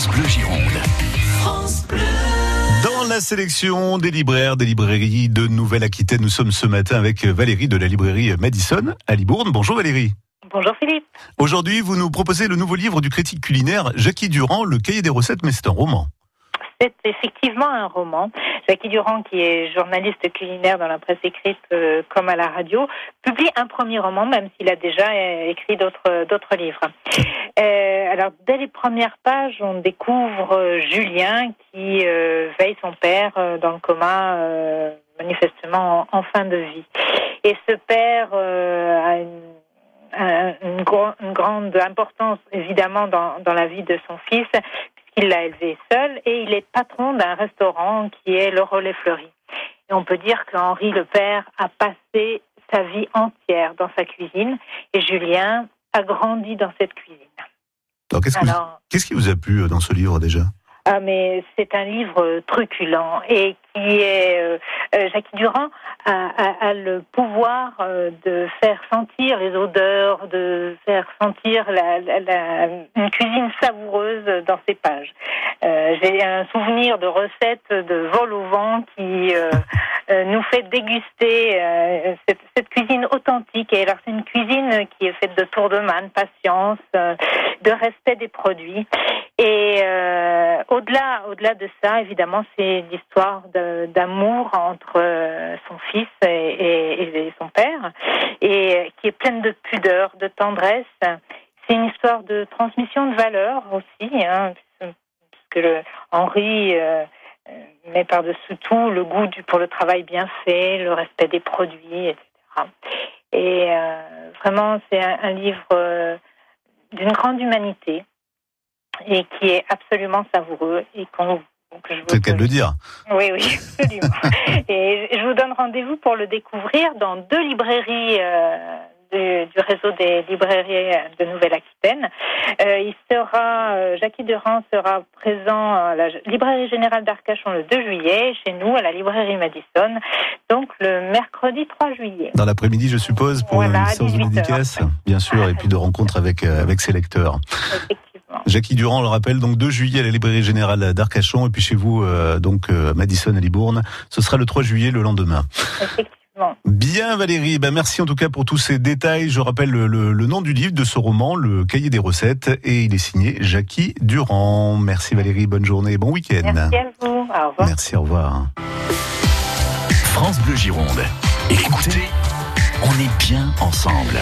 France Bleu Gironde. Dans la sélection des libraires, des librairies de Nouvelle-Aquitaine, nous sommes ce matin avec Valérie de la librairie Madison à Libourne. Bonjour Valérie. Bonjour Philippe. Aujourd'hui, vous nous proposez le nouveau livre du critique culinaire Jackie Durand, Le cahier des recettes, mais c'est un roman. C'est effectivement un roman. Jackie Durand, qui est journaliste culinaire dans la presse écrite euh, comme à la radio, publie un premier roman, même s'il a déjà euh, écrit d'autres d'autres livres. Euh, alors, dès les premières pages, on découvre euh, Julien qui euh, veille son père dans le coma, manifestement en, fin de vie. Et ce père a une grande importance évidemment dans, dans, la vie de son fils puisqu'il l'a élevé seul et il est patron d'un restaurant qui est le Relais Fleuri. Et on peut dire qu'Henri le père a passé sa vie entière dans sa cuisine et Julien a grandi dans cette cuisine. Qu'est-ce qu qui vous a plu dans ce livre déjà? Ah, mais c'est un livre truculent et qui est euh, Jackie Durand a, a, a, le pouvoir euh, de faire sentir les odeurs, de faire sentir la, la, la, une cuisine savoureuse dans ses pages. Euh, J'ai un souvenir de recettes de vol au vent qui euh, euh nous fait déguster euh, cette, cette, cuisine authentique. Et alors c'est une cuisine qui est faite de tour de manne, patience, de respect des produits. Et euh, au-delà, au-delà de ça, évidemment, c'est l'histoire d'amour entre euh, son fils et, son père, et qui est pleine de pudeur, de tendresse. C'est une histoire de transmission de valeurs aussi, hein, puisque le, Henri euh, met par-dessus tout le goût pour le travail bien fait, le respect des produits, etc. Et euh, vraiment, c'est un, livre euh, d'une grande humanité et qui est absolument savoureux et qu'on c'est le cas de le dire. Oui, oui, absolument. et je vous donne rendez-vous pour le découvrir dans deux librairies euh, du, du, réseau des librairies de Nouvelle-Aquitaine. Euh, il sera, euh, Jackie Durand sera présent à la librairie générale d'Arcachon le 2 juillet, chez nous à la librairie Madison, donc le mercredi 3 juillet. Dans l'après-midi, je suppose, pour voilà, une séance de dédicace, bien sûr, et puis de rencontre avec, euh, avec ses lecteurs. Jackie Durand le rappelle, donc 2 juillet à la librairie générale d'Arcachon et puis chez vous, euh, donc euh, Madison à Libourne. Ce sera le 3 juillet le lendemain. Effectivement. Bien Valérie, ben merci en tout cas pour tous ces détails. Je rappelle le, le, le, nom du livre de ce roman, Le Cahier des recettes, et il est signé Jackie Durand. Merci Valérie, bonne journée, bon week-end. Merci à vous, au revoir. Merci, au revoir. France Bleu Gironde. Écoutez, on est bien ensemble.